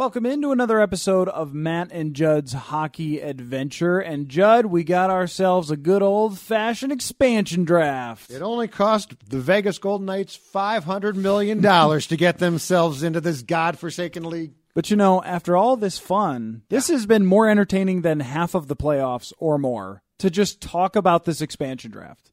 Welcome into another episode of Matt and Judd's Hockey Adventure. And Judd, we got ourselves a good old fashioned expansion draft. It only cost the Vegas Golden Knights $500 million to get themselves into this godforsaken league. But you know, after all this fun, this has been more entertaining than half of the playoffs or more to just talk about this expansion draft.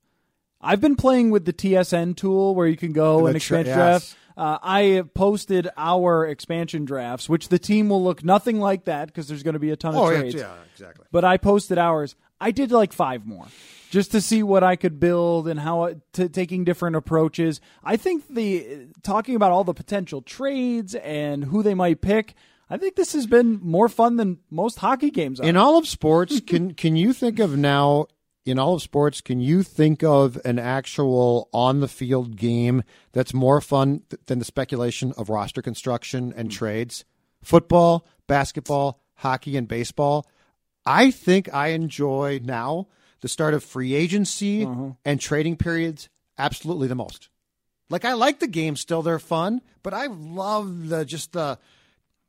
I've been playing with the TSN tool where you can go and expansion yes. draft. Uh, I posted our expansion drafts, which the team will look nothing like that because there's going to be a ton of Oh, yeah, trades. yeah, exactly. But I posted ours. I did like five more just to see what I could build and how to, taking different approaches. I think the talking about all the potential trades and who they might pick. I think this has been more fun than most hockey games. Are. In all of sports, can can you think of now? In all of sports, can you think of an actual on the field game that's more fun th- than the speculation of roster construction and hmm. trades? Football, basketball, hockey, and baseball. I think I enjoy now the start of free agency uh-huh. and trading periods absolutely the most. Like I like the games still; they're fun, but I love the just the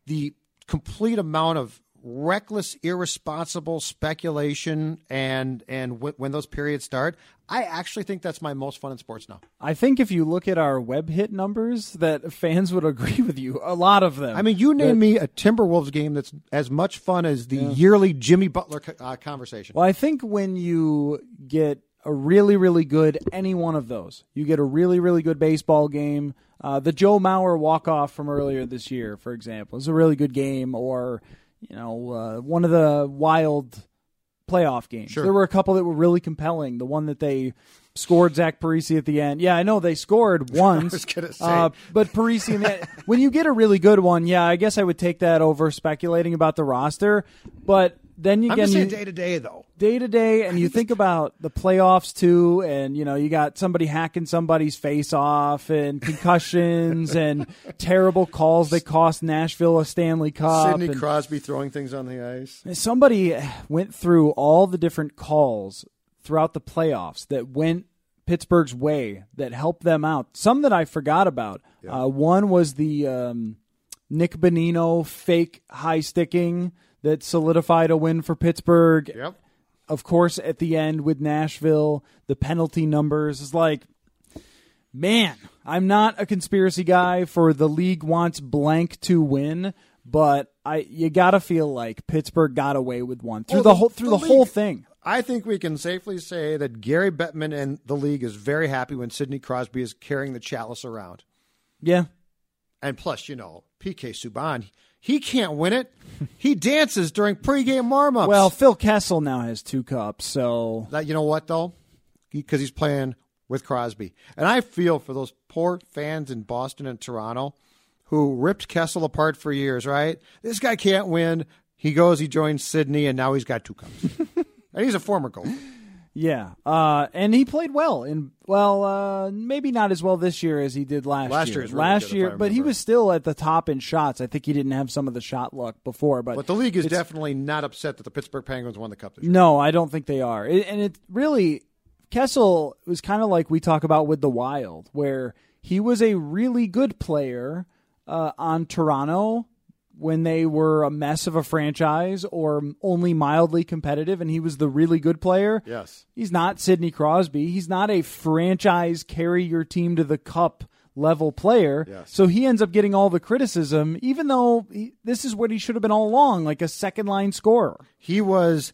the complete amount of reckless, irresponsible speculation and and w- when those periods start, I actually think that's my most fun in sports now. I think if you look at our web hit numbers, that fans would agree with you. A lot of them. I mean, you That- name me a Timberwolves game that's as much fun as the yearly Jimmy Butler uh, conversation. Well, I think when you get a really, really good any one of those, you get a really, really good baseball game. Uh, the Joe Mauer walk off from earlier this year, for example, is a really good game, or you know, uh, one of the wild playoff games. Sure. There were a couple that were really compelling. The one that they scored Zach Parise at the end. Yeah, I know they scored once. was gonna say. Uh, but Parise, in the, when you get a really good one, yeah, I guess I would take that over speculating about the roster. But then you I'm you, day to day though. day to day, and you think about the playoffs too, and you know you got somebody hacking somebody's face off, and concussions, and terrible calls that cost Nashville a Stanley Cup. Sidney and Crosby throwing things on the ice. somebody went through all the different calls throughout the playoffs that went Pittsburgh's way that helped them out. Some that I forgot about. Uh, one was the um, Nick Bonino fake high sticking that solidified a win for Pittsburgh Yep. of course, at the end with Nashville, the penalty numbers is like, man, I'm not a conspiracy guy for the league wants blank to win, but I you gotta feel like Pittsburgh got away with one through Well, the the- whole through the the, whole thing. I think we can safely say that Gary Bettman and the league is very happy when Sidney Crosby is carrying the chalice around. Yeah, And plus, you know, PK Subban, he can't win it. He dances during pregame warm-ups. well, Phil Kessel now has two cups, so that you know what though, because he's playing with Crosby, and I feel for those poor fans in Boston and Toronto who ripped Kessel apart for years. Right, this guy can't win. He goes, he joins Sidney, and now he's got two cups, and he's a former goalie. Yeah, uh, and he played well in well, uh, maybe not as well this year as he did last, Last year. year really last year, but he was still at the top in shots. I think he didn't have some of the shot luck before, but But the league is definitely not upset that the Pittsburgh Penguins won the cup this year. No, I don't think they are. It, and it really, Kessel was kind of like we talk about with the Wild, where he was a really good player uh, on Toronto when they were a mess of a franchise or only mildly competitive, and he was the really good player. Yes. He's not Sidney Crosby. He's not a franchise carry your team to the cup level player. Yes. So he ends up getting all the criticism, even though he, this is what he should have been all along, like a second line scorer. he was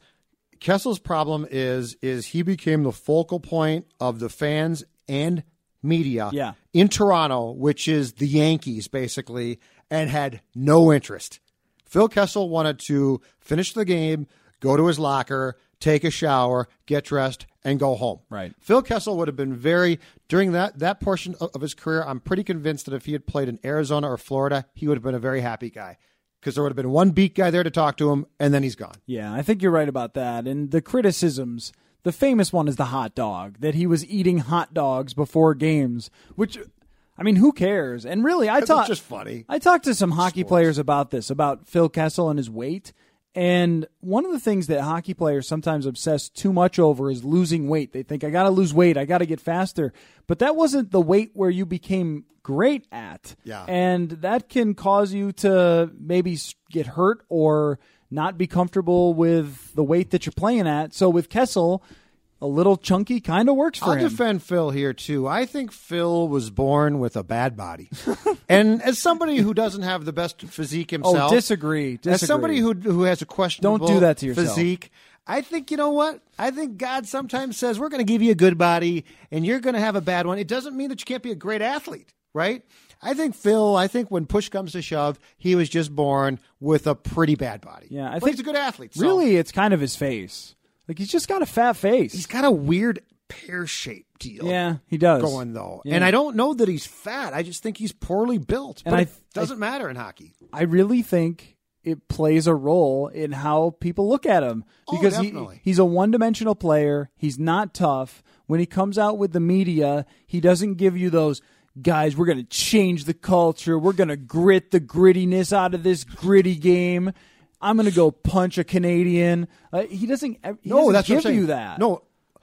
Kessel's problem is is he became the focal point of the fans and media Yeah. in Toronto, which is the Yankees basically, and had no interest. Phil Kessel wanted to finish the game, go to his locker, take a shower, get dressed, and go home. Right. Phil Kessel would have been very during that that portion of, his career. I'm pretty convinced that if he had played in Arizona or Florida, he would have been a very happy guy because there would have been one beat guy there to talk to him, and then he's gone. Yeah, I think you're right about that. And the criticisms, the famous one is the hot dog, that he was eating hot dogs before games, which, I mean, who cares? And really, I talked just funny. I talked to some hockey players about this, about Phil Kessel and his weight. And one of the things that hockey players sometimes obsess too much over is losing weight. They think, I got to lose weight, I got to get faster. But that wasn't the weight where you became great at. Yeah. And that can cause you to maybe get hurt or not be comfortable with the weight that you're playing at. So with Kessel, a little chunky kind of works for I'll him. defend Phil here too. I think Phil was born with a bad body, and as somebody who doesn't have the best physique oh, himself, oh, disagree. disagree. as somebody who who has a questionable Don't do that to yourself. physique, I think you know what? I think God sometimes says we're going to give you a good body and you're going to have a bad one. It doesn't mean that you can't be a great athlete, right? I think Phil. I think when push comes to shove, he was just born with a pretty bad body. Yeah, I but think he's a good athlete. so- Really, it's kind of his face. Like he's just got a fat face. he's got a weird pear shaped deal. yeah, he does. going though. Yeah. And I don't know that he's fat. I just think he's poorly built. And but I- it doesn't matter in hockey. I really think it plays a role in how people look at him Oh, because he, he's a one-dimensional player. He's not tough. When he comes out with the media, he doesn't give you those guys. We're going to change the culture. We're going to grit the grittiness out of this gritty game. I'm going to go punch a Canadian. Uh, he doesn't. He No, doesn't that's what I'm give you that. No,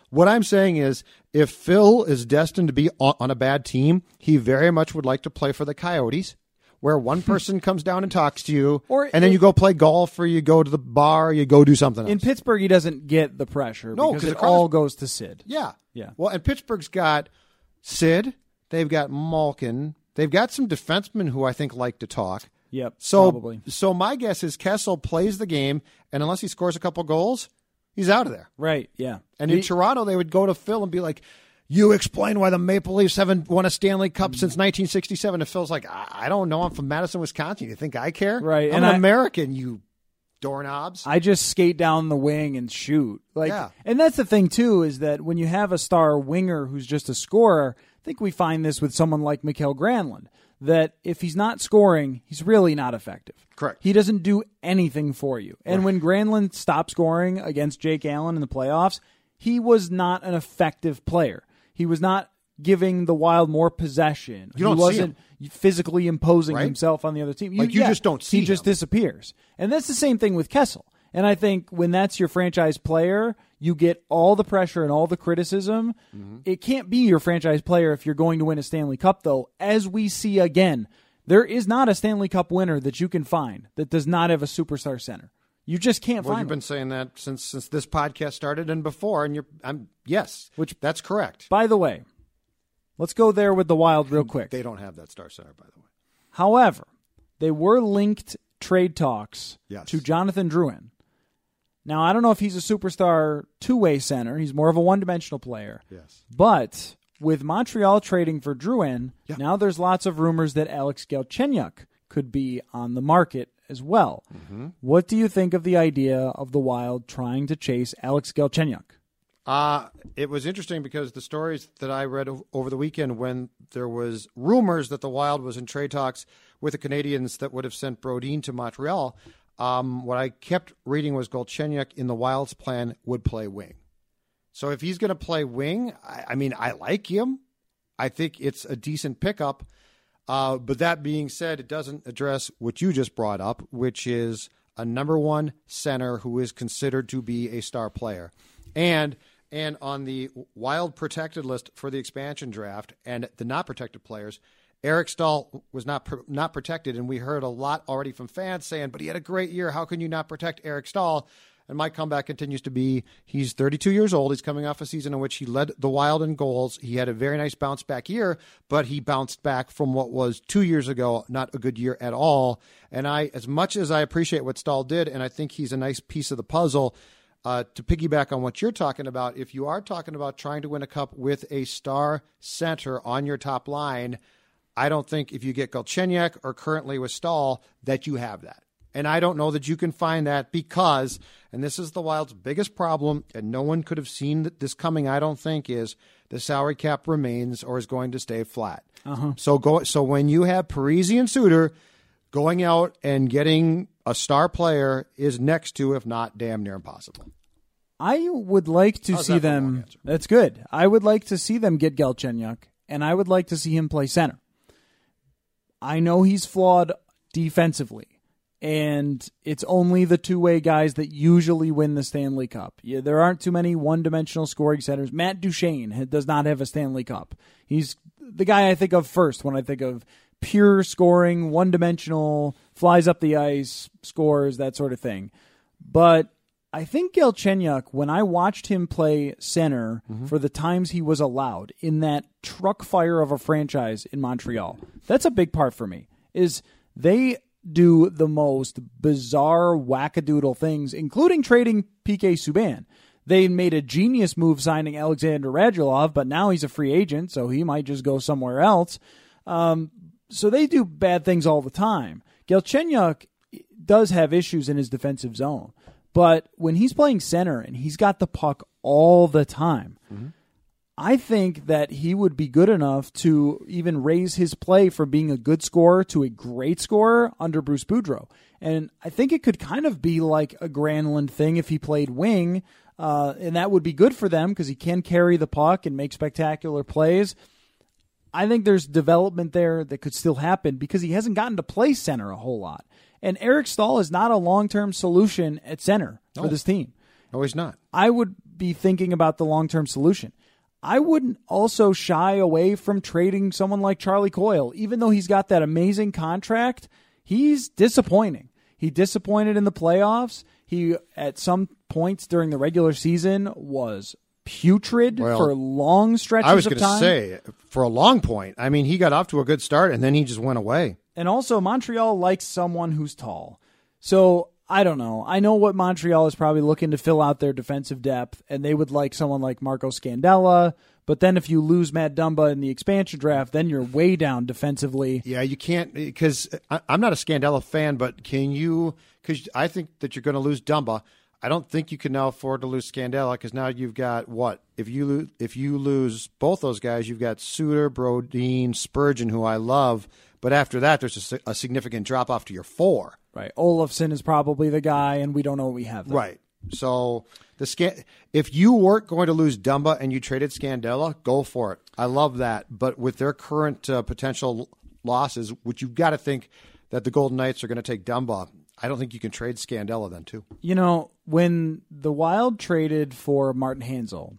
what I'm saying is, if Phil is destined to be on, on a bad team, he very much would like to play for the Coyotes, where one person comes down and talks to you, Or and then you go play golf, or you go to the bar, or you go do something else. in Pittsburgh, he doesn't get the pressure No, because 'cause it all goes to Sid. yeah, Yeah. Well, and Pittsburgh's got Sid. They've got Malkin. They've got some defensemen who I think like to talk. Yep, So, probably. so my guess is Kessel plays the game, and unless he scores a couple goals, he's out of there. Right? Yeah. And in Toronto, they would go to Phil and be like, "You explain why the Maple Leafs haven't won a Stanley Cup since 1967." And Phil's like, "I, I don't know. I'm from Madison, Wisconsin. You think I care? Right, I'm and an I- American. You doorknobs." I just skate down the wing and shoot. Like, Yeah. and that's the thing too is that when you have a star winger who's just a scorer, I think we find this with someone like Mikael Granlund that if he's not scoring, he's really not effective. Correct. He doesn't do anything for you. And when Granlund stopped scoring against Jake Allen in the playoffs, he was not an effective player. He was not giving the Wild more possession. You don't he see wasn't physically imposing Right? himself on the other team. Like, you just don't see He just disappears. And that's the same thing with Kessel. And I think when that's your franchise player, you get all the pressure and all the criticism. Mm-hmm. It can't be your franchise player if you're going to win a Stanley Cup, though, as we see again. There is not a Stanley Cup winner that you can find that does not have a superstar center. You just can't well, find you've been saying that since since this podcast started and before, and you're, I'm yes, which that's correct. By the way, let's go there with the Wild real quick. They don't have that star center, by the way. However, they were linked trade talks Yes. to Jonathan Drouin. Now, I don't know if he's a superstar two way center. He's more of a one dimensional player. Yes. But with Montreal trading for Drouin, Yeah. now there's lots of rumors that Alex Galchenyuk could be on the market as well. Mm-hmm. What do you think of the idea of the Wild trying to chase Alex Galchenyuk? Uh, it was interesting because the stories that I read over the weekend when there was rumors that the Wild was in trade talks with the Canadiens that would have sent Brodin to Montreal, um, what I kept reading was Galchenyuk in the Wild's plan would play wing. So if he's going to play wing, I, I mean, I like him. I think it's a decent pickup. Uh, but that being said, it doesn't address what you just brought up, which is a number one center who is considered to be a star player, and and on the wild protected list for the expansion draft and the not protected players, Eric Staal was not not protected, and we heard a lot already from fans saying, "But he had a great year. How can you not protect Eric Staal?" And my comeback continues to be he's 32 years old. He's coming off a season in which he led the Wild in goals. He had a very nice bounce back year, but he bounced back from what was two years ago, not a good year at all. And I, as much as I appreciate what Staal did, and I think he's a nice piece of the puzzle, uh, to piggyback on what you're talking about, if you are talking about trying to win a cup with a star center on your top line, I don't think if you get Galchenyuk or currently with Staal that you have that. And I don't know that you can find that because, and this is the Wild's biggest problem, and no one could have seen this coming, I don't think, is the salary cap remains or is going to stay flat. Uh-huh. So go. So when you have Parise and Suter going out and getting a star player is next to, if not damn near impossible. I would like to How's see that for a long them. That's good. I would like to see them get Galchenyuk, and I would like to see him play center. I know he's flawed defensively, and it's only the two way guys that usually win the Stanley Cup. Yeah, there aren't too many one dimensional scoring centers. Matt Duchene does not have a Stanley Cup. He's the guy I think of first when I think of pure scoring, one dimensional, flies up the ice, scores, that sort of thing. But I think Galchenyuk, when I watched him play center for the times he was allowed in that truck fire of a franchise in Montreal, that's a big part for me. Is they do the most bizarre wackadoodle things, including trading PK Subban. They made a genius move signing Alexander Radulov, but now he's a free agent, so he might just go somewhere else. Um, so they do bad things all the time. Galchenyuk does have issues in his defensive zone, but when he's playing center and he's got the puck all the time, I think that he would be good enough to even raise his play from being a good scorer to a great scorer under Bruce Boudreau. And I think it could kind of be like a Granlund thing if he played wing, uh, and that would be good for them because he can carry the puck and make spectacular plays. I think there's development there that could still happen because he hasn't gotten to play center a whole lot. And Eric Staal is not a long term solution at center for this team. No, he's not. I would be thinking about the long term solution. I wouldn't also shy away from trading someone like Charlie Coyle, even though he's got that amazing contract. He's disappointing. He disappointed in the playoffs. He, at some points during the regular season, was putrid Well, for long stretches I was of going to time. say for a long point. I mean, he got off to a good start and then he just went away. And also, Montreal likes someone who's tall. So I don't know. I know what Montreal is probably looking to fill out their defensive depth, and they would like someone like Marco Scandella. But then if you lose Matt Dumba in the expansion draft, then you're way down defensively. Yeah, you can't because I'm not a Scandella fan, but can you? Because I think that you're going to lose Dumba. I don't think you can now afford to lose Scandella because now you've got what? If you lose, if you lose both those guys, you've got Suter, Brodin, Spurgeon, who I love. But after that, there's a, a significant drop off to your four. Right. Olofsson is probably the guy, and we don't know what we have. There. Right. So the scan, if you weren't going to lose Dumba and you traded Scandella, go for it. I love that. But with their current uh, potential losses, which you've got to think that the Golden Knights are going to take Dumba, I don't think you can trade Scandella then too. You know, when the Wild traded for Martin Hanzal,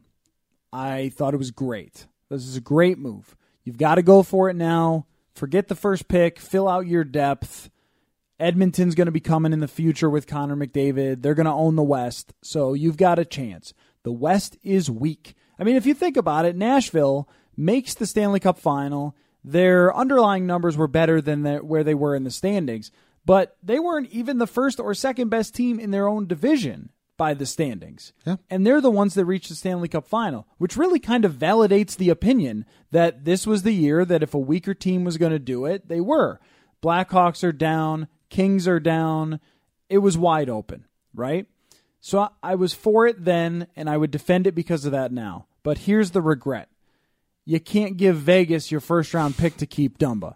I thought it was great. This is a great move. You've got to go for it now. Forget the first pick, fill out your depth. Edmonton's going to be coming in the future with Connor McDavid. They're going to own the West, so you've got a chance. The West is weak. I mean, if you think about it, Nashville makes the Stanley Cup final. Their underlying numbers were better than the, where they were in the standings, but they weren't even the first or second best team in their own division by the standings. Yeah. And they're the ones that reached the Stanley Cup final, which really kind of validates the opinion that this was the year that if a weaker team was going to do it, they were. Blackhawks are down, Kings are down. It was wide open, right? So I- I was for it then, and I would defend it because of that now. But here's the regret you can't give Vegas your first round pick to keep Dumba.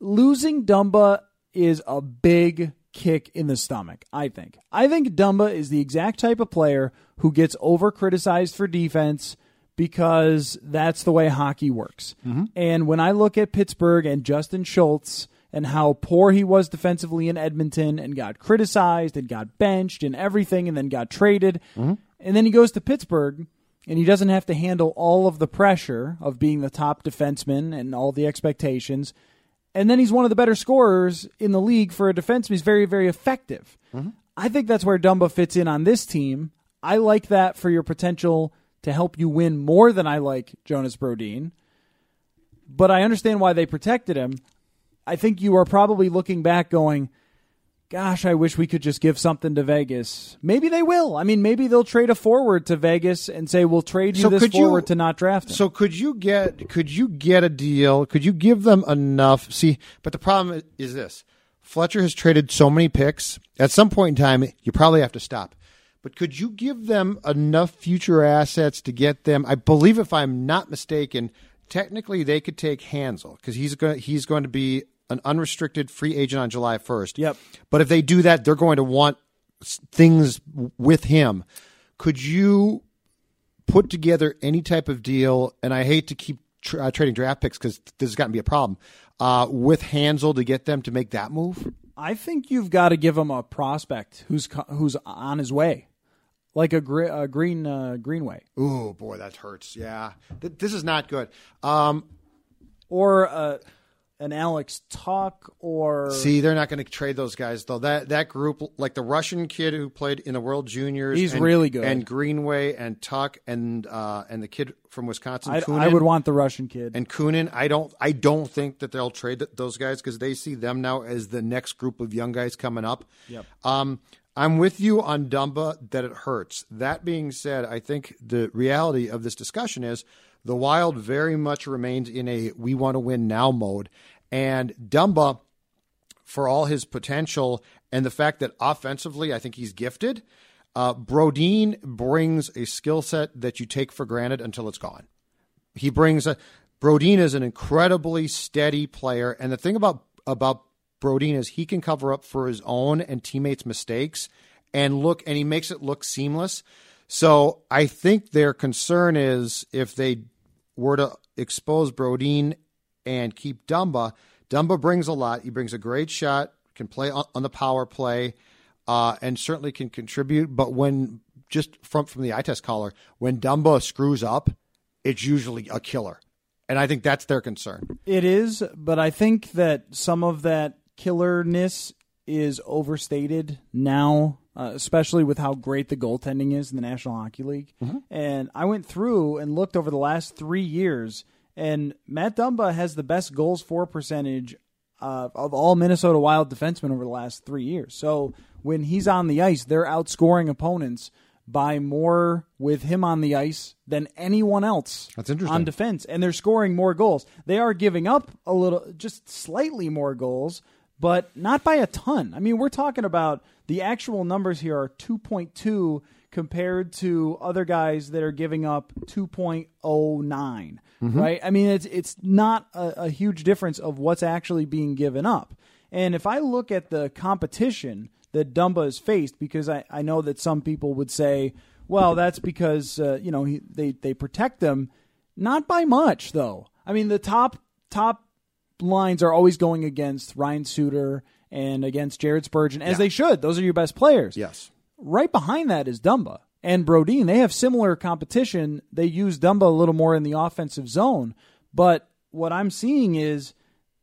Losing Dumba is a big kick in the stomach, I think. I think Dumba is the exact type of player who gets over criticized for defense because that's the way hockey works. Mm-hmm. And when I look at Pittsburgh and Justin Schultz and how poor he was defensively in Edmonton and got criticized and got benched and everything and then got traded, mm-hmm. and then he goes to Pittsburgh and he doesn't have to handle all of the pressure of being the top defenseman and all the expectations. And then he's one of the better scorers in the league for a defenseman. He's very, very effective. Mm-hmm. I think that's where Dumba fits in on this team. I like that for your potential to help you win more than I like Jonas Brodin. But I understand why they protected him. I think you are probably looking back going, gosh, I wish we could just give something to Vegas. Maybe they will. I mean, maybe they'll trade a forward to Vegas and say, we'll trade you So this could you- forward to not draft him. So could you get could you get a deal? Could you give them enough? See, but the problem is this: Fletcher has traded so many picks. At some point in time, you probably have to stop. But could you give them enough future assets to get them? I believe, if I'm not mistaken, technically they could take Hanzal because he's going he's going to be an unrestricted free agent on July 1st. Yep. But if they do that, they're going to want things with him. Could you put together any type of deal? And I hate to keep tr- uh, trading draft picks because this has gotten to be a problem uh, with Hanzal to get them to make that move. I think you've got to give him a prospect who's co- who's on his way, like a, gre- a green uh, Greenway Oh boy, that hurts. Yeah, Th- this is not good. Um, or uh, an Alex Tuch or see, they're not going to trade those guys though. That that group, like the Russian kid who played in the World Juniors, He's and- really good. and Greenway and Tuch and uh, and the kid from Wisconsin, I, Kunin. I would want the Russian kid. and Kunin, I don't, I don't think that they'll trade th- those guys because they see them now as the next group of young guys coming up. Yep. Um, I'm with you on Dumba that it hurts. That being said, I think the reality of this discussion is the Wild very much remains in a we want to win now mode, and Dumba, for all his potential and the fact that offensively, I think he's gifted. Uh, Brodin brings a skill set that you take for granted until it's gone. He brings a Brodin is an incredibly steady player, and the thing about about Brodin is he can cover up for his own and teammates' mistakes and look, and he makes it look seamless. So I think their concern is if they were to expose Brodin and keep Dumba. Dumba brings a lot. He brings a great shot, can play on, the power play, uh, and certainly can contribute. But when just from from the eye test Coller, when Dumba screws up, it's usually a killer, and I think that's their concern. It is, but I think that some of that killerness is overstated now, uh, especially with how great the goaltending is in the National Hockey League. And I went through and looked over the last three years, and Matt Dumba has the best goals for percentage uh, of all Minnesota Wild defensemen over the last three years. So when he's on the ice, they're outscoring opponents by more with him on the ice than anyone else That's interesting. on defense, and they're scoring more goals. They are giving up a little, just slightly more goals, but not by a ton. I mean, we're talking about the actual numbers here are 2.2 compared to other guys that are giving up 2.09. Right? I mean, it's it's not a, a huge difference of what's actually being given up. And if I look at the competition that Dumba has faced, because I, I know that some people would say, well, that's because uh, you know he, they they protect them, not by much though. I mean, the top top lines are always going against Ryan Suter and against Jared Spurgeon, as they should. Those are your best players. Yes. Right behind that is Dumba and Brodin. They have similar competition. They use Dumba a little more in the offensive zone, but what I'm seeing is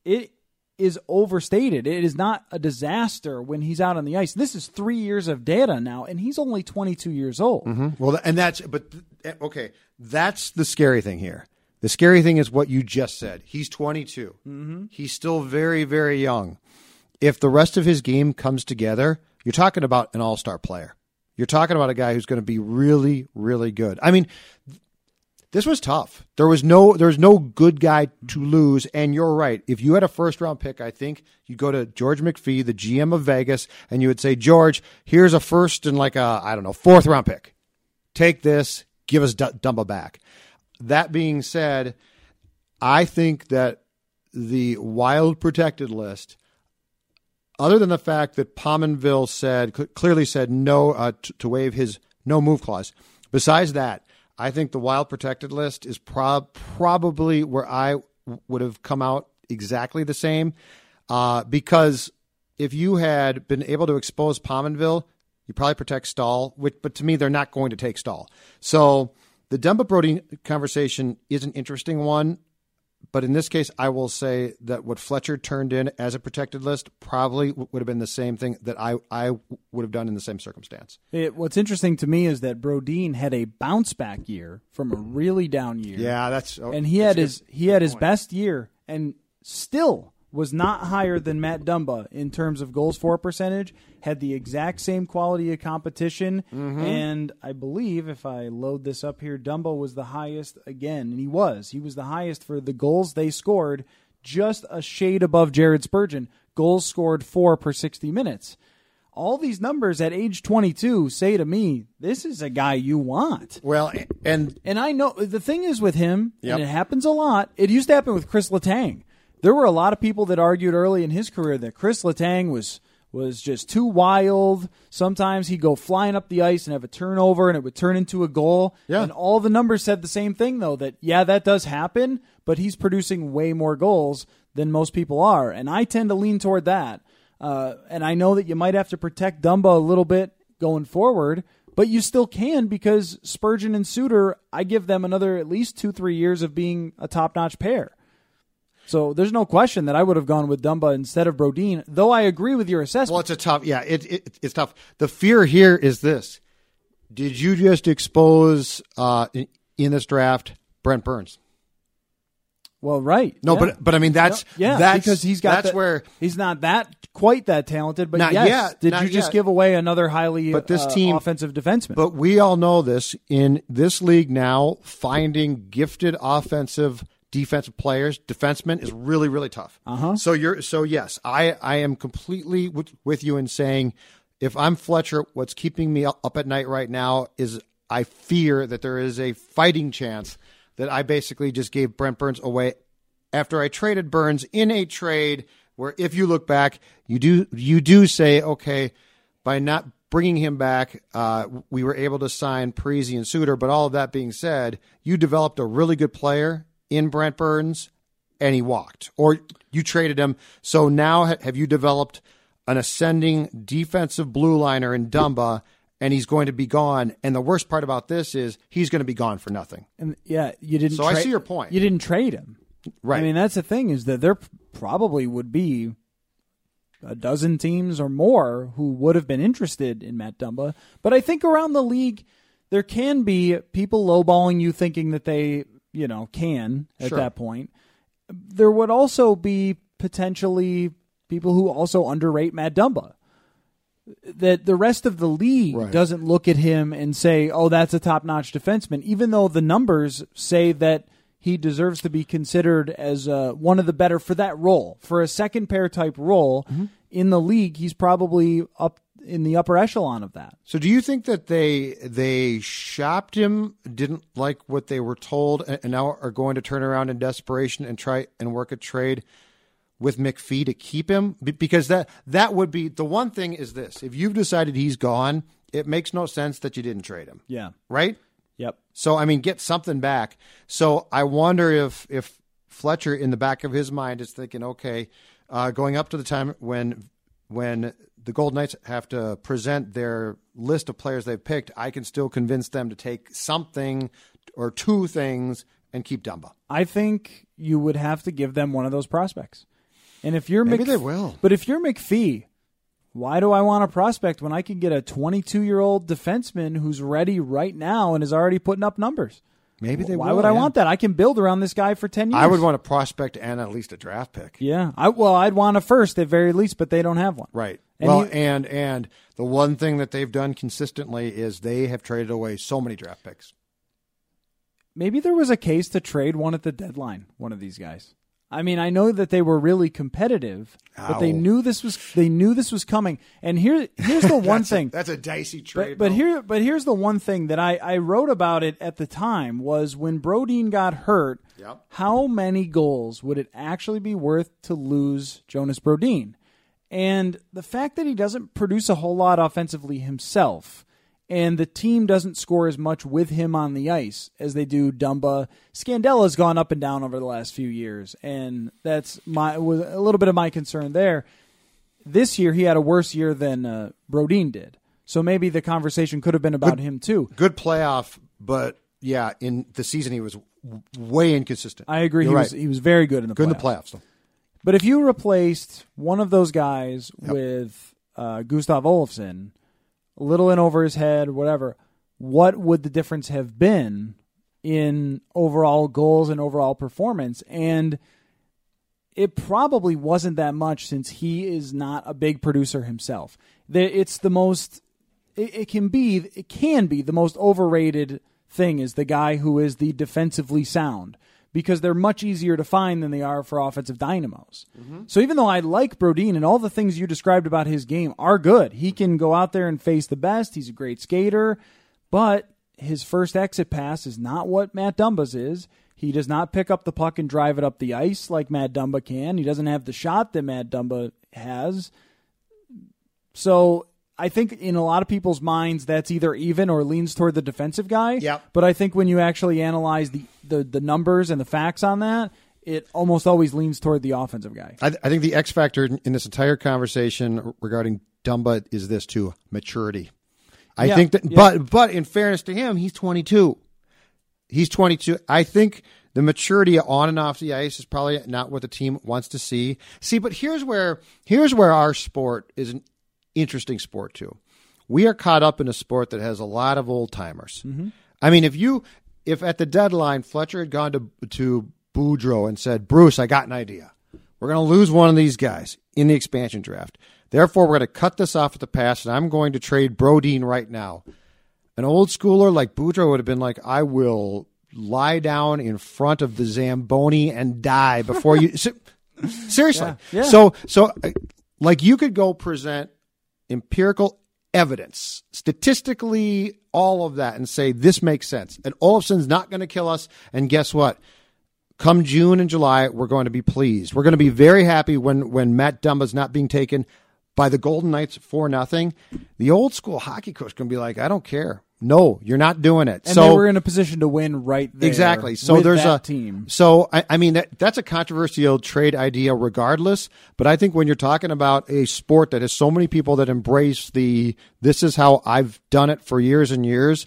it is overstated. It is not a disaster when he's out on the ice. This is three years of data now, and he's only 22 years old. Mm-hmm. Well, and that's but okay. That's the scary thing here. The scary thing is what you just said. He's 22. Mm-hmm. He's still very, very young. If the rest of his game comes together, you're talking about an all star player. You're talking about a guy who's going to be really, really good. I mean, this was tough. There was no, there was no good guy to lose. And you're right. If you had a first round pick, I think you'd go to George McPhee, the GM of Vegas, and you would say, George, here's a first and like a, I don't know, fourth round pick take this, give us D- Dumba back. That being said, I think that the wild protected list, other than the fact that Pominville said clearly said no uh, t- to waive his no move clause, besides that, I think the wild protected list is prob- probably where I would have come out exactly the same, uh, because if you had been able to expose Pominville, you probably protect Staal, which, but to me, they're not going to take Staal. So the Dumba Brody conversation is an interesting one. But in this case, I will say that what Fletcher turned in as a protected list probably would have been the same thing that I, I would have done in the same circumstance. It, what's interesting to me is that Brodin had a bounce back year from a really down year. Yeah, that's oh, and he had his he had his best year and still was not higher than Matt Dumba in terms of goals for percentage. Had the exact same quality of competition, mm-hmm. and I believe if I load this up here, Dumba was the highest again, and he was. He was the highest for the goals they scored, just a shade above Jared Spurgeon. goals scored four per 60 minutes. All these numbers at age 22 say to me, this is a guy you want. Well, and And I know the thing is with him, Yep. and it happens a lot. It used to happen with Chris Letang. There were a lot of people that argued early in his career that Chris Letang was was just too wild. Sometimes he'd go flying up the ice and have a turnover, and it would turn into a goal. Yeah. And all the numbers said the same thing, though. That yeah, that does happen, but he's producing way more goals than most people are, and I tend to lean toward that. Uh, and I know that you might have to protect Dumba a little bit going forward, but you still can because Spurgeon and Suter, I give them another at least two, three years of being a top notch pair. So there's no question that I would have gone with Dumba instead of Brodin, though I agree with your assessment. well, it's a tough. Yeah, it, it it's tough. The fear here is this: Did you just expose uh, in, in this draft Brent Burns? Well, right. No, yeah. but but I mean that's yeah, that's because he's got that's the- where he's not that quite that talented, but Not yes, yet, did not you just yet. give away another highly But this uh, team- offensive defenseman? But we all know this in this league now. Finding gifted offensive, defensive players, defensemen, is really really tough. Uh-huh. So you're so yes, I I am completely with, with you in saying, if I'm Fletcher, what's keeping me up at night right now is I fear that there is a fighting chance that I basically just gave Brent Burns away after I traded Burns in a trade where if you look back, you do you do say okay by not bringing him back, uh, we were able to sign Parise and Suter. But all of that being said, you developed a really good player in Brent Burns, and he walked, or you traded him. So now have you developed an ascending defensive blue liner in Dumba? And he's going to be gone. And the worst part about this is he's going to be gone for nothing. And yeah, you didn't. So I see your point. You didn't trade him, Right. I mean, that's the thing is that there probably would be a dozen teams or more who would have been interested in Matt Dumba. But I think around the league, there can be people lowballing you, thinking that they, you know, can at Sure. that point. There would also be potentially people who also underrate Matt Dumba. That the rest of the league Right. doesn't look at him and say, "Oh, that's a top-notch defenseman," even though the numbers say that he deserves to be considered as uh, one of the better for that role, for a second pair type role Mm-hmm. in the league. He's probably up in the upper echelon of that. So do you think that they they shopped him, didn't like what they were told, and and now are going to turn around in desperation and try and work a trade with McPhee to keep him? Because that that would be the one thing is this: if you've decided he's gone, it makes no sense that you didn't trade him, Yeah. right? Yep. So I mean, get something back. So I wonder if if Fletcher, in the back of his mind, is thinking, okay, uh, going up to the time when when the Golden Knights have to present their list of players they've picked, I can still convince them to take something or two things and keep Dumba. I think you would have to give them one of those prospects. And if you're Maybe Mc- they will. But if you're McPhee, why do I want a prospect when I can get a 22 year old defenseman who's ready right now and is already putting up numbers? Maybe they Why will, would I yeah. want that? I can build around this guy for 10 years. I would want a prospect and at least a draft pick. Yeah. I well, I'd want a first at very least, but they don't have one. Right. And well, you- and and the one thing that they've done consistently is they have traded away so many draft picks. Maybe there was a case to trade one at the deadline, one of these guys. I mean, I know that they were really competitive, but they knew this was they knew this was coming. And here here's the one That's a- thing. that's a dicey trade. but though. here, but here's the one thing that I, I wrote about it at the time was when Brodin got hurt. Yep. How many goals would it actually be worth to lose Jonas Brodin? And the fact that he doesn't produce a whole lot offensively himself, and the team doesn't score as much with him on the ice as they do Dumba. Scandella's gone up and down over the last few years, and that's my was a little bit of my concern there this year he had a worse year than uh, Brodin did. So maybe the conversation could have been about him too. good playoff, but yeah, in the season he was w- way inconsistent. I agree. You're he right. was he was very good in the good in the playoffs. playoffs though. But if you replaced one of those guys with uh, Gustav Olofsson, a little in over his head, whatever, what would the difference have been in overall goals and overall performance? And it probably wasn't that much since he is not a big producer himself. It's the most. It, it can be. It can be the most overrated thing is the guy who is the defensively sound because they're much easier to find than they are for offensive dynamos. Mm-hmm. So even though I like Brodin and all the things you described about his game are good, he can go out there and face the best. He's a great skater, but his first exit pass is not what Matt Dumba's is. He does not pick up the puck and drive it up the ice like Matt Dumba can. He doesn't have the shot that Matt Dumba has. So I think in a lot of people's minds that's either even or leans toward the defensive guy. Yep. But I think when you actually analyze the, the, the numbers and the facts on that, it almost always leans toward the offensive guy. I, I think the X factor in this entire conversation regarding Dumba is this too: maturity. I Yeah, think that, yeah. but but in fairness to him, he's 22. He's 22. I think the maturity on and off the ice is probably not what the team wants to see. See, but here's where here's where our sport is an interesting sport too. We are caught up in a sport that has a lot of old timers. Mm-hmm. I mean, if you if at the deadline Fletcher had gone to to Boudreau and said, "Bruce, I got an idea. We're going to lose one of these guys in the expansion draft. Therefore, we're going to cut this off at the pass, and I'm going to trade Brodin right now." An old schooler like Boudreau would have been like, "I will lie down in front of the Zamboni and die before you." Seriously. Yeah, yeah. So, so uh, like you could go present empirical evidence, statistically, all of that, and say this makes sense. And Olofsson's not going to kill us. And guess what? Come June and July, we're going to be pleased. We're going to be very happy when when Matt Dumba's not being taken by the Golden Knights for nothing. The old school hockey coach can be like, I don't care. No, you're not doing it. And so they were in a position to win right there. Exactly. So there's a team. So I, I mean that that's a controversial trade idea, regardless. But I think when you're talking about a sport that has so many people that embrace the this is how I've done it for years and years,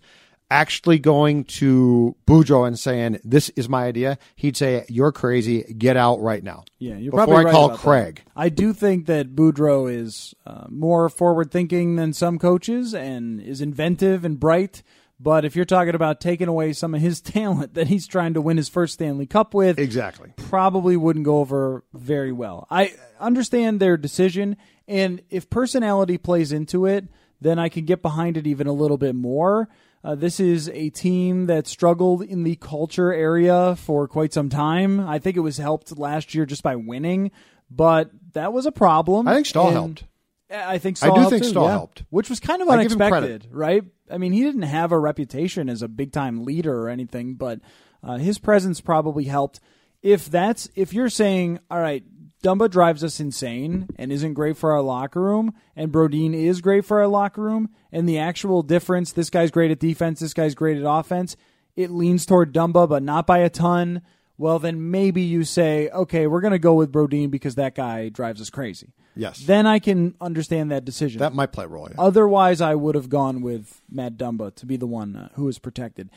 actually going to Boudreau and saying this is my idea, he'd say you're crazy, get out right now. Yeah, you're before probably I call about that. Craig. I do think that Boudreau is uh, more forward thinking than some coaches and is inventive and bright. But if you're talking about taking away some of his talent that he's trying to win his first Stanley Cup with, Exactly. probably wouldn't go over very well. I understand their decision, and if personality plays into it, then I can get behind it even a little bit more. Uh, this is a team that struggled in the culture area for quite some time. I think it was helped last year just by winning, but that was a problem. I think Staal And- helped. I think I Staal do helped think too, Staal yeah. helped. which was kind of I give him credit. unexpected, right? I mean, he didn't have a reputation as a big time leader or anything, but uh, his presence probably helped. If that's if you're saying, all right, Dumba drives us insane and isn't great for our locker room, and Brodin is great for our locker room, and the actual difference, this guy's great at defense, this guy's great at offense, it leans toward Dumba, but not by a ton. Well, then maybe you say, okay, we're going to go with Brodin because that guy drives us crazy. Yes. Then I can understand that decision. That might play a role. Yeah. Otherwise, I would have gone with Matt Dumba to be the one uh, who is protected.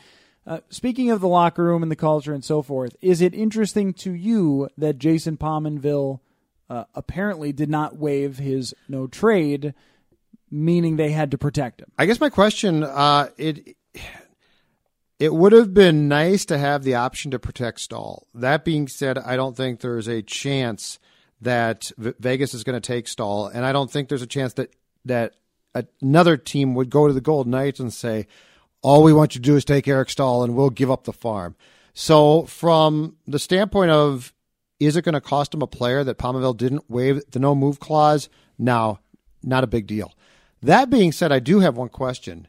Uh, speaking of the locker room and the culture and so forth, is it interesting to you that Jason Pominville uh, apparently did not waive his no trade, meaning they had to protect him? I guess my question, uh, it it would have been nice to have the option to protect Staal. That being said, I don't think there's a chance that V- Vegas is going to take Staal, and I don't think there's a chance that that another team would go to the Golden Knights and say, "All we want you to do is take Eric Staal, and we'll give up the farm." So, from the standpoint of is it going to cost him a player that Pominville didn't waive the no move clause? No, not a big deal. That being said, I do have one question.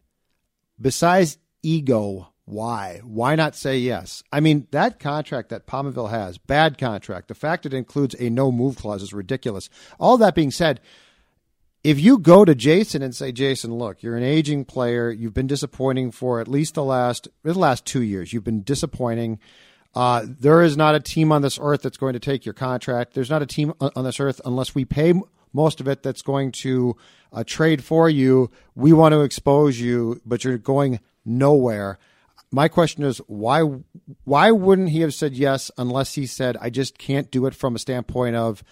Besides ego, why? Why not say yes? I mean, that contract that Pominville has, bad contract. The fact it includes a no move clause is ridiculous. All that being said, if you go to Jason and say, Jason, look, you're an aging player. You've been disappointing for at least the last the last two years. You've been disappointing. Uh, there is not a team on this earth that's going to take your contract. There's not a team on this earth unless we pay most of it that's going to uh, trade for you. We want to expose you, but you're going nowhere. My question is why why wouldn't he have said yes unless he said I just can't do it from a standpoint of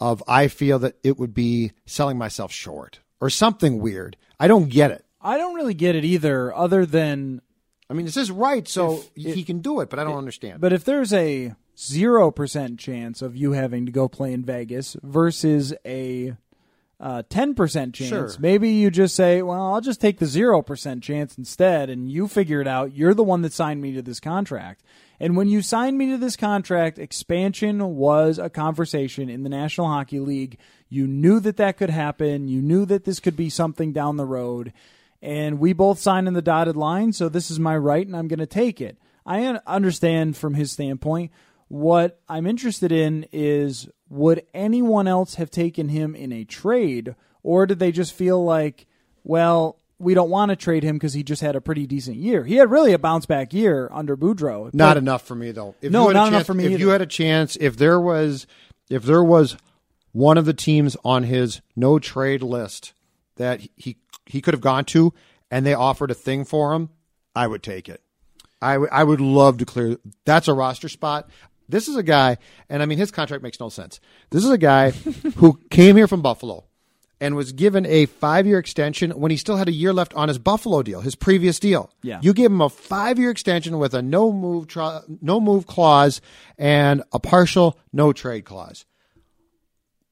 of I feel that it would be selling myself short or something weird. I don't get it. I don't really get it either, other than I mean, this is right, so he can do it, but I don't understand. But if there's a zero percent chance of you having to go play in Vegas versus a uh, 10% chance. Sure. Maybe you just say, well, I'll just take the 0% chance instead, and you figure it out. You're the one that signed me to this contract. And when you signed me to this contract, expansion was a conversation in the National Hockey League. You knew that that could happen. You knew that this could be something down the road. And we both signed in the dotted line, so this is my right, and I'm going to take it. I understand from his standpoint. What I'm interested in is would anyone else have taken him in a trade, or did they just feel like, well, we don't want to trade him because he just had a pretty decent year. He had really a bounce back year under Boudreau. Not But- enough for me though. If No, you had a not enough chance- for me If either. you had a chance, if there was, if there was one of the teams on his no trade list that he he could have gone to, and they offered a thing for him, I would take it. I I would love to clear. That's a roster spot. This is a guy, and I mean his contract makes no sense. This is a guy who came here from Buffalo and was given a five year extension when he still had a year left on his Buffalo deal, his previous deal. Yeah. You gave him a five year extension with a no move tra- no move clause and a partial no trade clause.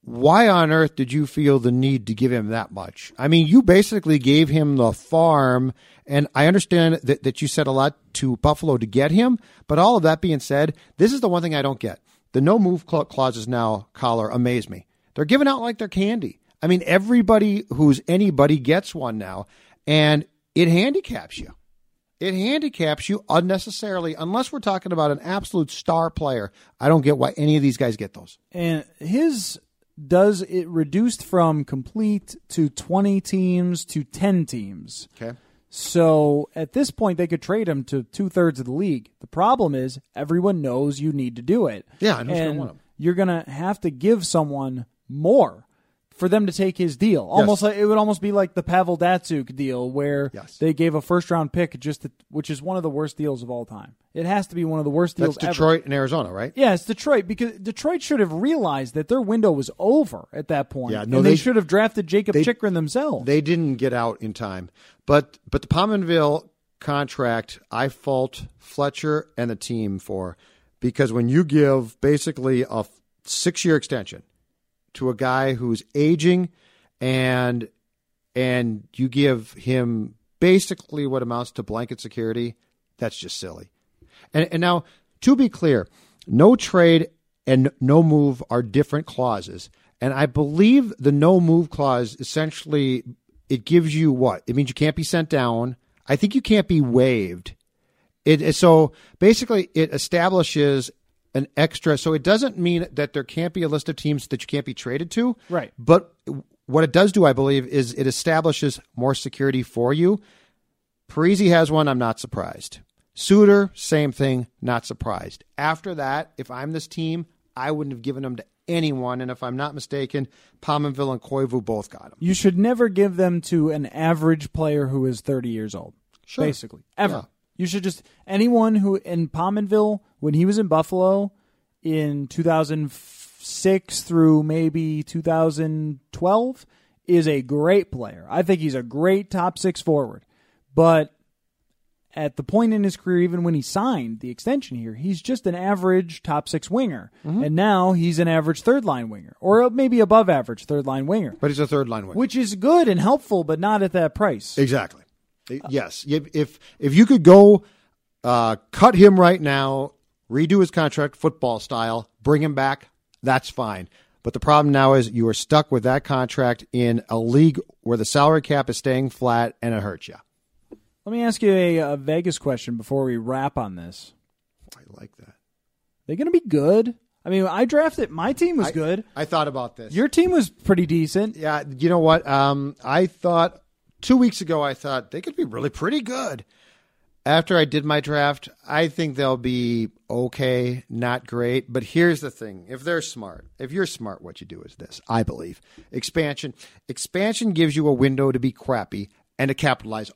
Why on earth did you feel the need to give him that much? I mean, you basically gave him the farm, and I understand that, that you said a lot to Buffalo to get him, but all of that being said, this is the one thing I don't get. The no move clauses now, Coller, amaze me. They're giving out like they're candy. I mean, everybody who's anybody gets one now, and it handicaps you. It handicaps you unnecessarily, unless we're talking about an absolute star player. I don't get why any of these guys get those. and his does it reduced from complete to 20 teams to 10 teams. Okay. So at this point, they could trade him to two thirds of the league. The problem is everyone knows you need to do it. Yeah, and who's gonna want him? you're going to have to give someone more for them to take his deal. Almost like it would almost be like the Pavel Datsyuk deal, where Yes. they gave a first round pick just to, which is one of the worst deals of all time. It has to be one of the worst deals That's ever. Detroit and Arizona, right? Yeah, it's Detroit because Detroit should have realized that their window was over at that point. Yeah, no, and they, they- should have drafted Jacob they- Chychrun themselves. They didn't get out in time. But but the Pominville contract, I fault Fletcher and the team for because when you give basically a six year extension to a guy who's aging and and you give him basically what amounts to blanket security, that's just silly. And, and now, to be clear, no trade and no move are different clauses. And I believe the no move clause essentially it gives you what? It means you can't be sent down. I think you can't be waived. It so basically it establishes an extra. So it doesn't mean that there can't be a list of teams that you can't be traded to. Right. But what it does do, I believe, is it establishes more security for you. Parise has one. I'm not surprised. Suter, same thing. Not surprised. After that, if I'm this team, I wouldn't have given them to anyone. And if I'm not mistaken, Pominville and Koivu both got them. you should never give them to an average player who is 30 years old. Sure. Basically, ever. Yeah. You should just anyone who in Pominville when he was in Buffalo in 2006 through maybe 2012 is a great player. I think he's a great top 6 forward. But at the point in his career, even when he signed the extension here, he's just an average top six winger. Mm-hmm. And now he's an average third line winger, or maybe above average third line winger, But he's a third line winger. which is good and helpful, but not at that price. Exactly. Yes. If if, you could go uh, cut him right now, redo his contract football style, bring him back, that's fine. But the problem now is you are stuck with that contract in a league where the salary cap is staying flat and it hurts you. Let me ask you a, a Vegas question before we wrap on this. I like that. They going to be good? I mean, I drafted. My team was good. I thought about this. Your team was pretty decent. Yeah, you know what? Um, I thought two weeks ago, I thought they could be really pretty good. After I did my draft, I think they'll be okay, not great. But here's the thing: if they're smart, if you're smart, what you do is this. I believe expansion. Expansion gives you a window to be crappy and to capitalize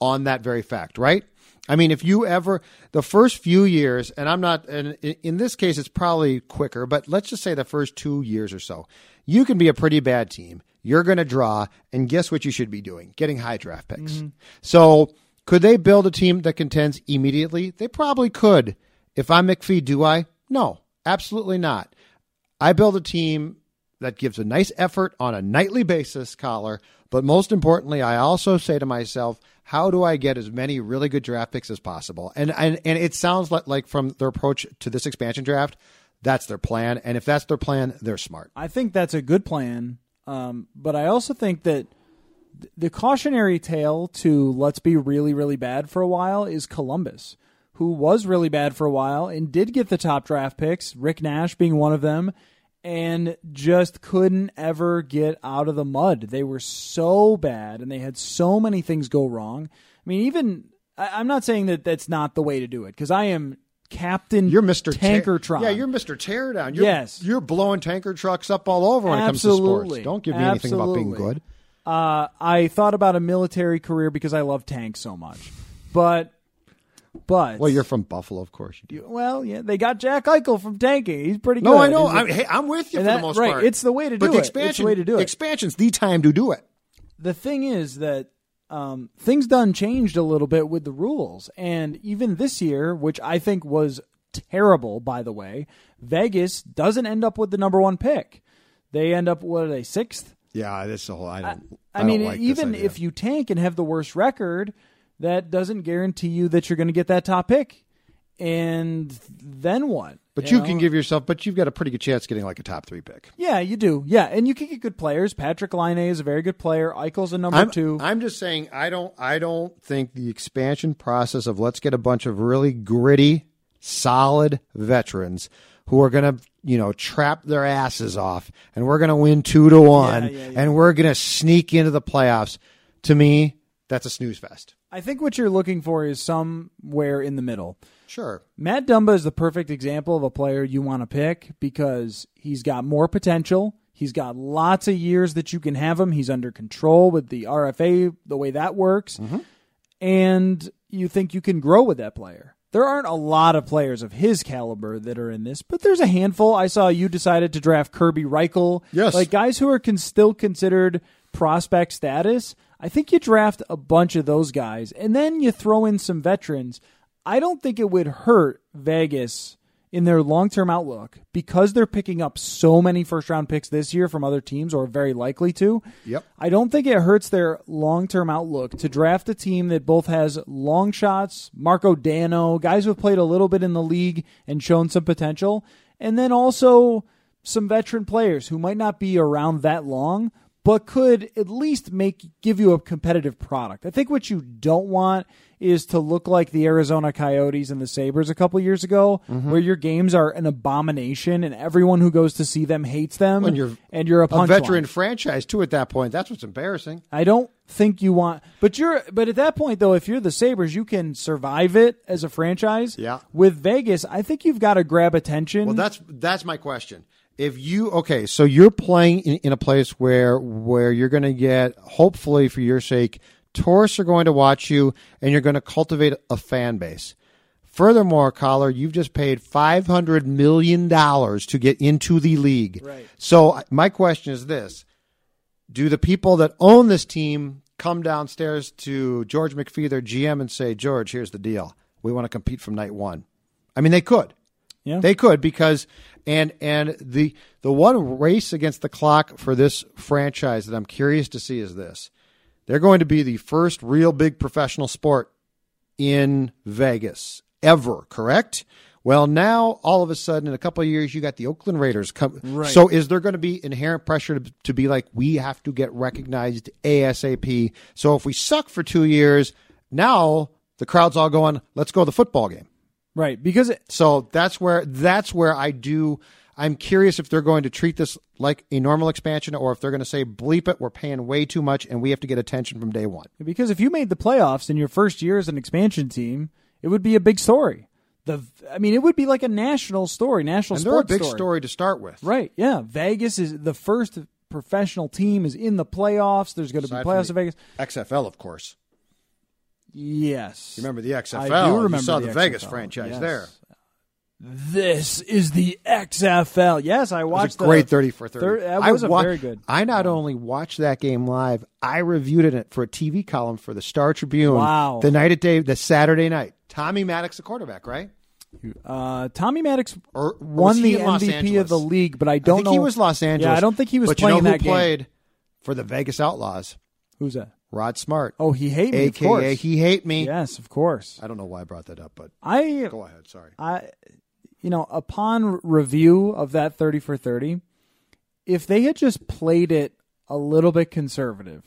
on that very fact, right? I mean, if you ever the first few years, and I'm not, and in this case, it's probably quicker, but let's just say the first two years or so, you can be a pretty bad team. You're going to draw, and guess what you should be doing? Getting high draft picks. Mm-hmm. So, could they build a team that contends immediately? They probably could. If I'm McPhee, do I? No, absolutely not. I build a team that gives a nice effort on a nightly basis, Coller. But most importantly, I also say to myself, how do I get as many really good draft picks as possible? And and, and it sounds like, like from their approach to this expansion draft, that's their plan. And if that's their plan, they're smart. I think that's a good plan. Um, but I also think that th- the cautionary tale to let's be really, really bad for a while is Columbus, who was really bad for a while and did get the top draft picks, Rick Nash being one of them, and just couldn't ever get out of the mud. They were so bad and they had so many things go wrong. I mean, even I'm not saying that that's not the way to do it because I am Captain You're Mr. Tanker Truck. Yeah, you're Mr. Teardown. You're, Yes. You're blowing tanker trucks up all over when it comes to sports. Don't give me anything about being good. Uh, I thought about a military career because I love tanks so much, but but Well, you're from Buffalo, of course you do. well, yeah, they got Jack Eichel from tanking. He's pretty good. No. I know. I'm, hey, I'm with you for that- the most right, part. it's the way to but do the it. It's the Expansion, way to do it. Expansion's the time to do it. the thing is that um, things done changed a little bit with the rules, and even this year, which I think was terrible, by the way, Vegas doesn't end up with the number one pick. They end up what are they sixth? Yeah, that's the whole. I don't. I, mean, don't like even if you tank and have the worst record, that doesn't guarantee you that you're going to get that top pick. And then what? but you know? can give yourself, but you've got a pretty good chance getting like a top three pick. Yeah, you do. Yeah, and you can get good players. Patrik Laine is a very good player. Eichel's a number I'm, two. I'm just saying, I don't, I don't think the expansion process of let's get a bunch of really gritty, solid veterans who are going to, you know, trap their asses off, and we're going to win two to one, Yeah, yeah, yeah. and we're going to sneak into the playoffs. To me, that's a snooze fest. I think what you're looking for is somewhere in the middle. Sure. Matt Dumba is the perfect example of a player you want to pick because he's got more potential. He's got lots of years that you can have him. He's under control with the RFA, the way that works. Mm-hmm. And you think you can grow with that player. There aren't a lot of players of his caliber that are in this, but there's a handful. I saw you decided to draft Kirby Rychel. Yes. Like guys who are con- still considered prospect status. I think you draft a bunch of those guys and then you throw in some veterans. I don't think it would hurt Vegas in their long term outlook because they're picking up so many first round picks this year from other teams or very likely to. Yep. I don't think it hurts their long term outlook to draft a team that both has long shots, Marco Dano, guys who have played a little bit in the league and shown some potential, and then also some veteran players who might not be around that long, but could at least make give you a competitive product. I think what you don't want is to look like the Arizona Coyotes and the Sabres a couple years ago, Mm-hmm. where your games are an abomination and everyone who goes to see them hates them, When you're and you're a, A veteran franchise too. At that point, that's what's embarrassing. I don't think you want, but you're, but at that point though, if you're the Sabres, you can survive it as a franchise. Yeah. With Vegas, I think you've got to grab attention. Well, that's that's my question. If you okay, so you're playing in, in a place where where you're going to get, hopefully for your sake, tourists are going to watch you, and you're going to cultivate a fan base. Furthermore, Coller, you've just paid five hundred million dollars to get into the league. Right. So my question is this: Do the people that own this team come downstairs to George McPhee, their GM, and say, "George, here's the deal. We want to compete from night one." I mean, they could. yeah. They could because and and the the one race against the clock for this franchise that I'm curious to see is this. They're going to be the first real big professional sport in Vegas ever, correct? Well, now all of a sudden in a couple of years you got the Oakland Raiders come. Right. So is there going to be inherent pressure to, to be like we have to get recognized ASAP? So if we suck for 2 years, now the crowd's all going, let's go to the football game. Right. Because it, So that's where that's where I do. I'm curious if they're going to treat this like a normal expansion, or if they're going to say, "Bleep it, we're paying way too much, and we have to get attention from day one." Because if you made the playoffs in your first year as an expansion team, it would be a big story. The I mean, it would be like a national story, national And they're a sports big story. to start with. Right? Yeah. Vegas is the first professional team is in the playoffs. There's going to be Aside from playoffs in Vegas. XFL, of course. Yes. You remember the XFL? I do remember you saw the the, Vegas XFL. franchise Yes. there. This is the XFL. Yes, I It was watched a great the, thirty for thirty. Thir- that was a wa- very good. I not only watched that game live, I reviewed it for a TV column for the Star Tribune. Wow. The night of day, the Saturday night. Tommy Maddox, the quarterback, right? Uh, Tommy Maddox Or was won he the MVP of the league, but I don't I think know. he was Los Angeles. Yeah, I don't think he was but playing you know who that game. played for the Vegas Outlaws? Who's that? Rod Smart, Oh, he hate me, of aka course. he hate me. yes, of course. I don't know why I brought that up, but I go ahead. Sorry. I, you know, upon review of that 30 for 30, if they had just played it a little bit conservative,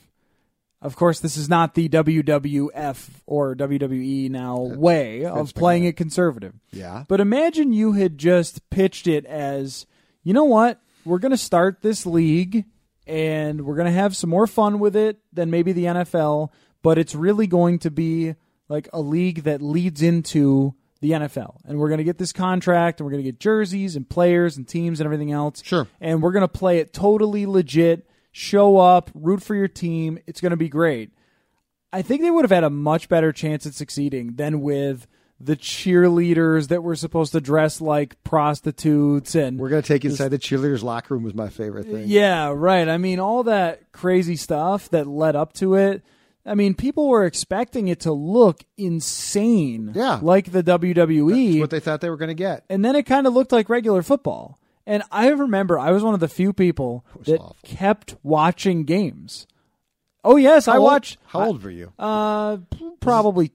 of course, this is not the WWF or WWE now way of playing it conservative. Yeah. But imagine you had just pitched it as, you know what? We're going to start this league and we're going to have some more fun with it than maybe the NFL, but it's really going to be like a league that leads into the NFL. And we're going to get this contract and we're going to get jerseys and players and teams and everything else. Sure. And we're going to play it totally legit, show up, root for your team. It's going to be great. I think they would have had a much better chance at succeeding than with the cheerleaders that were supposed to dress like prostitutes and We're gonna take you inside the cheerleaders' locker room was my favorite thing. yeah, right. I mean, all that crazy stuff that led up to it. I mean, people were expecting it to look insane, Yeah. like the WWE, That's what they thought they were gonna get. and then it kind of looked like regular football. And I remember I was one of the few people that awful. kept watching games. Oh yes, I How old- watched. How old were you? Uh, probably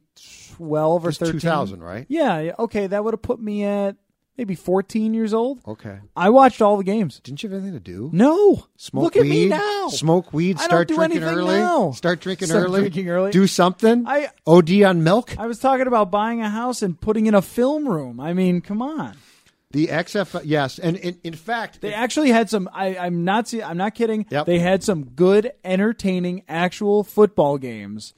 twelve or thirteen. 2000, right? Yeah, yeah. Okay, that would have put me at maybe fourteen years old. Okay. I watched all the games. Didn't you have anything to do? No, Smoke look weed. at me now. Smoke weed. I don't Start do drinking anything early. now. Start drinking Start early. drinking early. Do something. I- OD on milk. I was talking about buying a house and putting in a film room. I mean, come on. The XFL. Yes, and in, in fact, They actually had some. I, I'm not. I'm not kidding. Yep. They had some good, entertaining, actual football games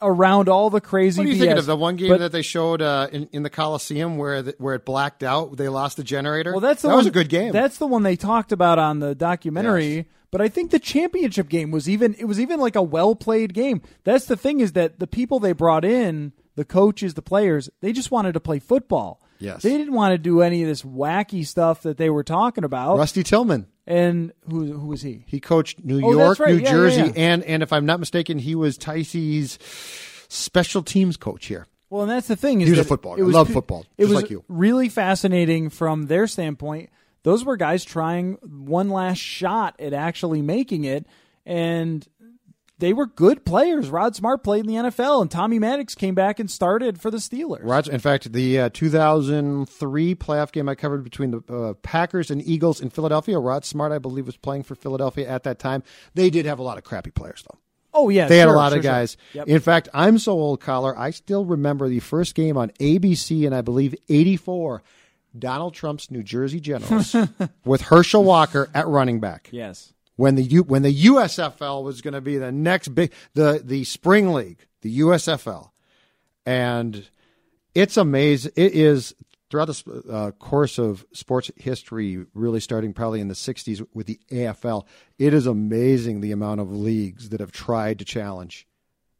around all the crazy. What are you BS. thinking of the one game But- that they showed uh, in, in the Coliseum where the, where it blacked out? They lost the generator. Well, that's the that one, was a good game. That's the one they talked about on the documentary. Yes. But I think the championship game was even. It was even like a well played game. That's the thing is that the people they brought in, the coaches, the players, they just wanted to play football. Yes. they didn't want to do any of this wacky stuff that they were talking about. Rusty Tillman. And who who was he? He coached New Oh, York, right. New Yeah, yeah, Jersey, yeah. and and if I'm not mistaken, he was Tice's special teams coach here. Well, and that's the thing is He was a football It was Love football, It just was like you. really fascinating from their standpoint. Those were guys trying one last shot at actually making it, and they were good players. Rod Smart played in the NFL, and Tommy Maddox came back and started for the Steelers. Roger, in fact, the uh, 2003 playoff game I covered between the uh, Packers and Eagles in Philadelphia, Rod Smart, I believe, was playing for Philadelphia at that time. They did have a lot of crappy players, though. Oh yeah, They had a lot sure, of sure. guys. Yep. In fact, I'm so old, Coller. I still remember the first game on ABC in I believe '84. Donald Trump's New Jersey Generals with Herschel Walker at running back. yes. When the U, when the USFL was going to be the next big the the spring league, the USFL, and it's amazing. It is throughout the uh, course of sports history, really starting probably in the '60s with the AFL. It is amazing the amount of leagues that have tried to challenge.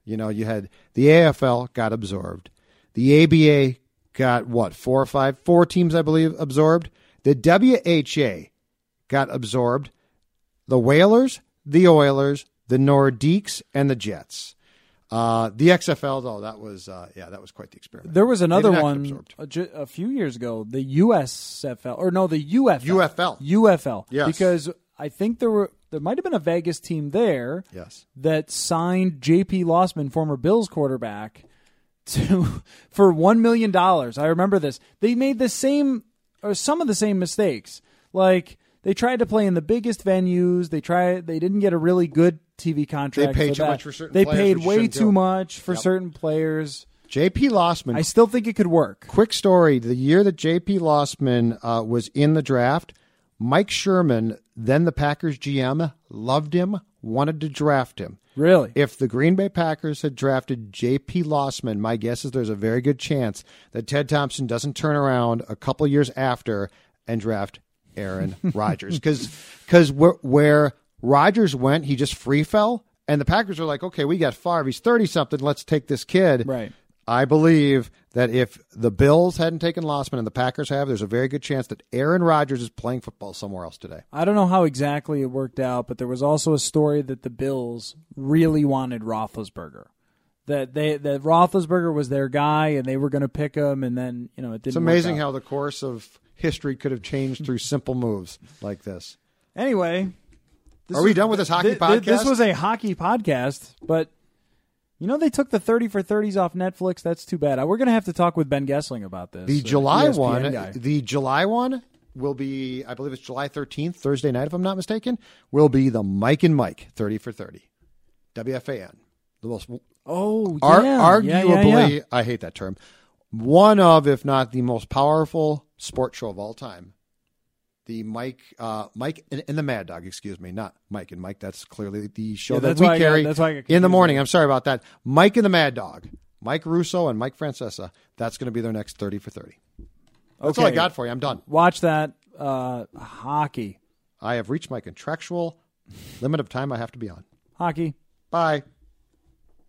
You know, you had the AFL got absorbed, the ABA got what four or five, four teams I believe absorbed. The WHA got absorbed. The Whalers, the Oilers, the Nordiques, and the Jets. Uh, the XFL, though, that was uh, yeah, that was quite the experiment. There was another They did not get one a, a few years ago, the USFL or no, the UFL. UFL. UFL. Yes. Because I think there were there might have been a Vegas team there Yes. that signed JP Losman, former Bills quarterback, to for one million dollars. I remember this. They made the same or some of the same mistakes. Like they tried to play in the biggest venues. They tried. They didn't get a really good TV contract. They paid for too that. much for certain They players, paid way too do. much for certain players. J.P. Losman. I still think it could work. quick story: the year that J.P. Losman uh, was in the draft, Mike Sherman, then the Packers GM, loved him, wanted to draft him. Really? If the Green Bay Packers had drafted J.P. Losman, my guess is there's a very good chance that Ted Thompson doesn't turn around a couple years after and draft Aaron Rodgers. Because because where, where Rodgers went, he just free fell. And the Packers are like, okay, we got Favre. He's 30 something. Let's take this kid. Right. I believe that if the Bills hadn't taken Losman and the Packers have, there's a very good chance that Aaron Rodgers is playing football somewhere else today. I don't know how exactly it worked out, but there was also a story that the Bills really wanted Roethlisberger. that they that Roethlisberger was their guy and they were going to pick him, and then you know it didn't. It's amazing how the course of history could have changed through simple moves like this. Anyway, this Are we was- done with this hockey podcast? thi- This was a hockey podcast, but you know they took the thirty for thirties off Netflix. That's too bad. We're going to have to talk with Ben Goessling about this. The uh, July ESPN one, guy. the July one will be, I believe it's July 13th, Thursday night, if I'm not mistaken, will be the Mike and Mike 30 for 30. WFAN. The most Oh, Ar- yeah. arguably, yeah, yeah. I hate that term, one of, if not the most powerful sports show of all time. The Mike, uh, Mike and, and the Mad Dog, excuse me, not Mike and Mike. That's clearly the show Yeah, that that's we why I got- carry that's why I got in the morning. I'm sorry about that. Mike and the Mad Dog, Mike Russo and Mike Francesa. That's going to be their next 30 for 30. That's all I got for you. I'm done. Watch that uh, hockey. I have reached my contractual limit of time I have to be on. Hockey. Bye.